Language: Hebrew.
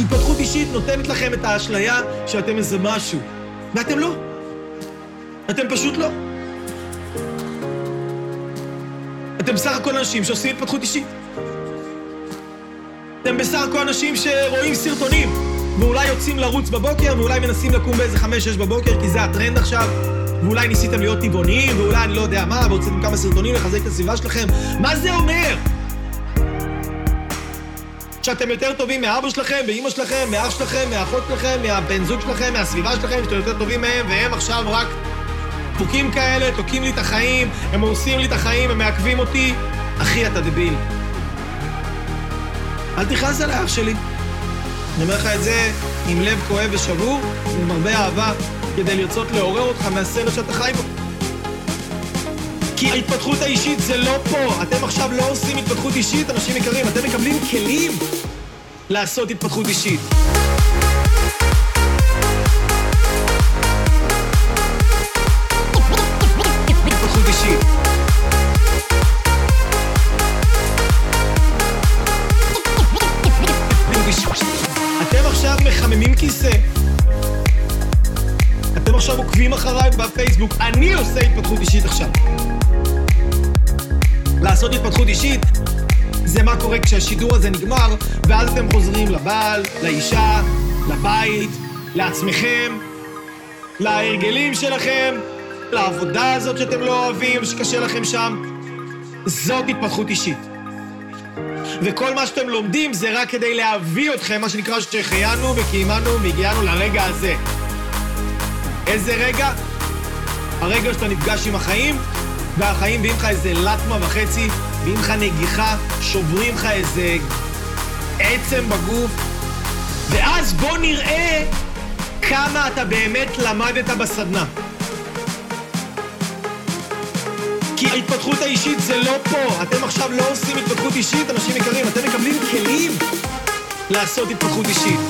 התפתחות אישית נותנת לכם את האשליה שאתם איזה משהו, ואתם לא. אתם פשוט לא. אתם בסך הכל אנשים שעושים התפתחות אישית. אתם בסך הכל אנשים שרואים סרטונים, ואולי יוצאים לרוץ בבוקר, ואולי מנסים לקום באיזה חמש-שש בבוקר, כי זה הטרנד עכשיו, ואולי ניסיתם להיות טבעוניים, ואולי אני לא יודע מה, והוצאתם כמה סרטונים לחזק את הסביבה שלכם. מה זה אומר? שאתם יותר טובים מאבא שלכם, מאמא שלכם, מאח שלכם, מאחות שלכם, מהבן זוג שלכם, מהסביבה שלכם, שאתם יותר טובים מהם, והם עכשיו רק דפוקים כאלה, תוקעים לי את החיים, הם הורסים לי את החיים, הם מעכבים אותי. אחי, אתה דביל. אל תכעס עליי, אח שלי. אני אומר לך את זה עם לב כואב ושבור, עם הרבה אהבה, כדי לרצות לעורר אותך מהסרט שאתה חי בו. כי ההתפתחות האישית זה לא פה. אתם עכשיו אישית, אנשים יקרים. אתם מקבלים כלים לעשות התפתחות אישית. אתם עכשיו מחממים כיסא. אתם עכשיו עוקבים אחריי בפייסבוק. אני עושה התפתחות אישית עכשיו. לעשות התפתחות אישית זה מה קורה כשהשידור הזה נגמר, ואז אתם חוזרים לבעל, לאישה, לבית, לעצמכם, להרגלים שלכם, לעבודה הזאת שאתם לא אוהבים, שקשה לכם שם. זאת התפתחות אישית. וכל מה שאתם לומדים זה רק כדי להביא אתכם, מה שנקרא שהחיינו וקיימנו והגיענו לרגע הזה. איזה רגע? הרגע שאתה נפגש עם החיים, והחיים מביאים לך איזה לטמה וחצי, מביאים לך נגיחה, שוברים לך איזה עצם בגוף, ואז בוא נראה כמה אתה באמת למדת בסדנה. כי ההתפתחות האישית זה לא פה. אתם עכשיו לא עושים התפתחות אישית, אנשים יקרים. אתם מקבלים כלים לעשות התפתחות אישית.